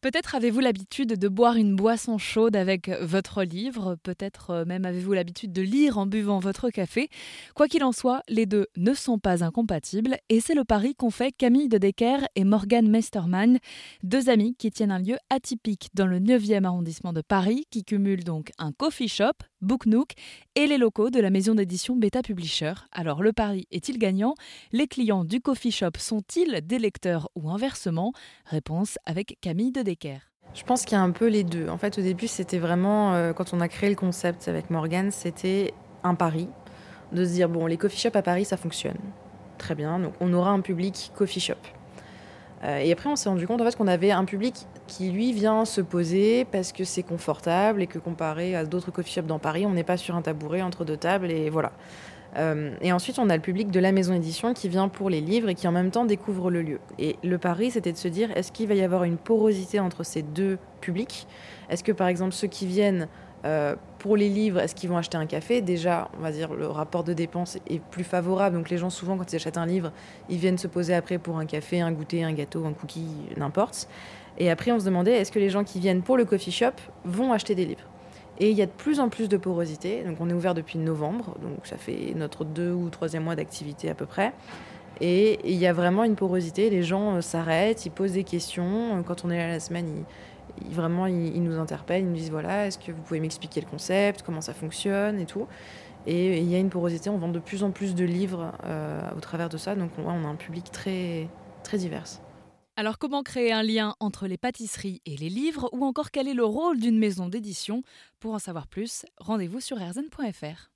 Peut-être avez-vous l'habitude de boire une boisson chaude avec votre livre, peut-être euh, même avez-vous l'habitude de lire en buvant votre café. Quoi qu'il en soit, les deux ne sont pas incompatibles et c'est le pari qu'ont fait Camille de Decker et Morgan Mesterman, deux amis qui tiennent un lieu atypique dans le 9e arrondissement de Paris qui cumule donc un coffee shop, Book Nook et les locaux de la maison d'édition Beta Publisher. Alors le pari est-il gagnant? Les clients du coffee shop sont-ils des lecteurs ou inversement? Réponse avec Camille de je pense qu'il y a un peu les deux. En fait, au début, c'était vraiment, euh, quand on a créé le concept avec Morgan, c'était un pari de se dire, bon, les coffee shops à Paris, ça fonctionne. Très bien, donc on aura un public coffee shop. Euh, et après, on s'est rendu compte en fait, qu'on avait un public qui, lui, vient se poser parce que c'est confortable et que comparé à d'autres coffee shops dans Paris, on n'est pas sur un tabouret entre deux tables et voilà. Euh, et ensuite, on a le public de la maison édition qui vient pour les livres et qui en même temps découvre le lieu. Et le pari, c'était de se dire, est-ce qu'il va y avoir une porosité entre ces deux publics? Est-ce que, par exemple, ceux qui viennent euh, pour les livres, est-ce qu'ils vont acheter un café? Déjà, on va dire, le rapport de dépense est plus favorable. Donc les gens, souvent, quand ils achètent un livre, ils viennent se poser après pour un café, un goûter, un gâteau, un cookie, n'importe. Et après, on se demandait, est-ce que les gens qui viennent pour le coffee shop vont acheter des livres? Et il y a de plus en plus de porosité. Donc on est ouvert depuis novembre, donc ça fait notre deux ou troisième mois d'activité à peu près. Et il y a vraiment une porosité. Les gens euh, s'arrêtent, ils posent des questions. Quand on est là la semaine, ils, vraiment ils, nous interpellent, ils nous disent voilà, est-ce que vous pouvez m'expliquer le concept, comment ça fonctionne et tout. Et il y a une porosité. On vend de plus en plus de livres euh, au travers de ça. Donc on, on a un public très très divers. Alors comment créer un lien entre les pâtisseries et les livres ou encore quel est le rôle d'une maison d'édition? Pour en savoir plus, rendez-vous sur rzn.fr.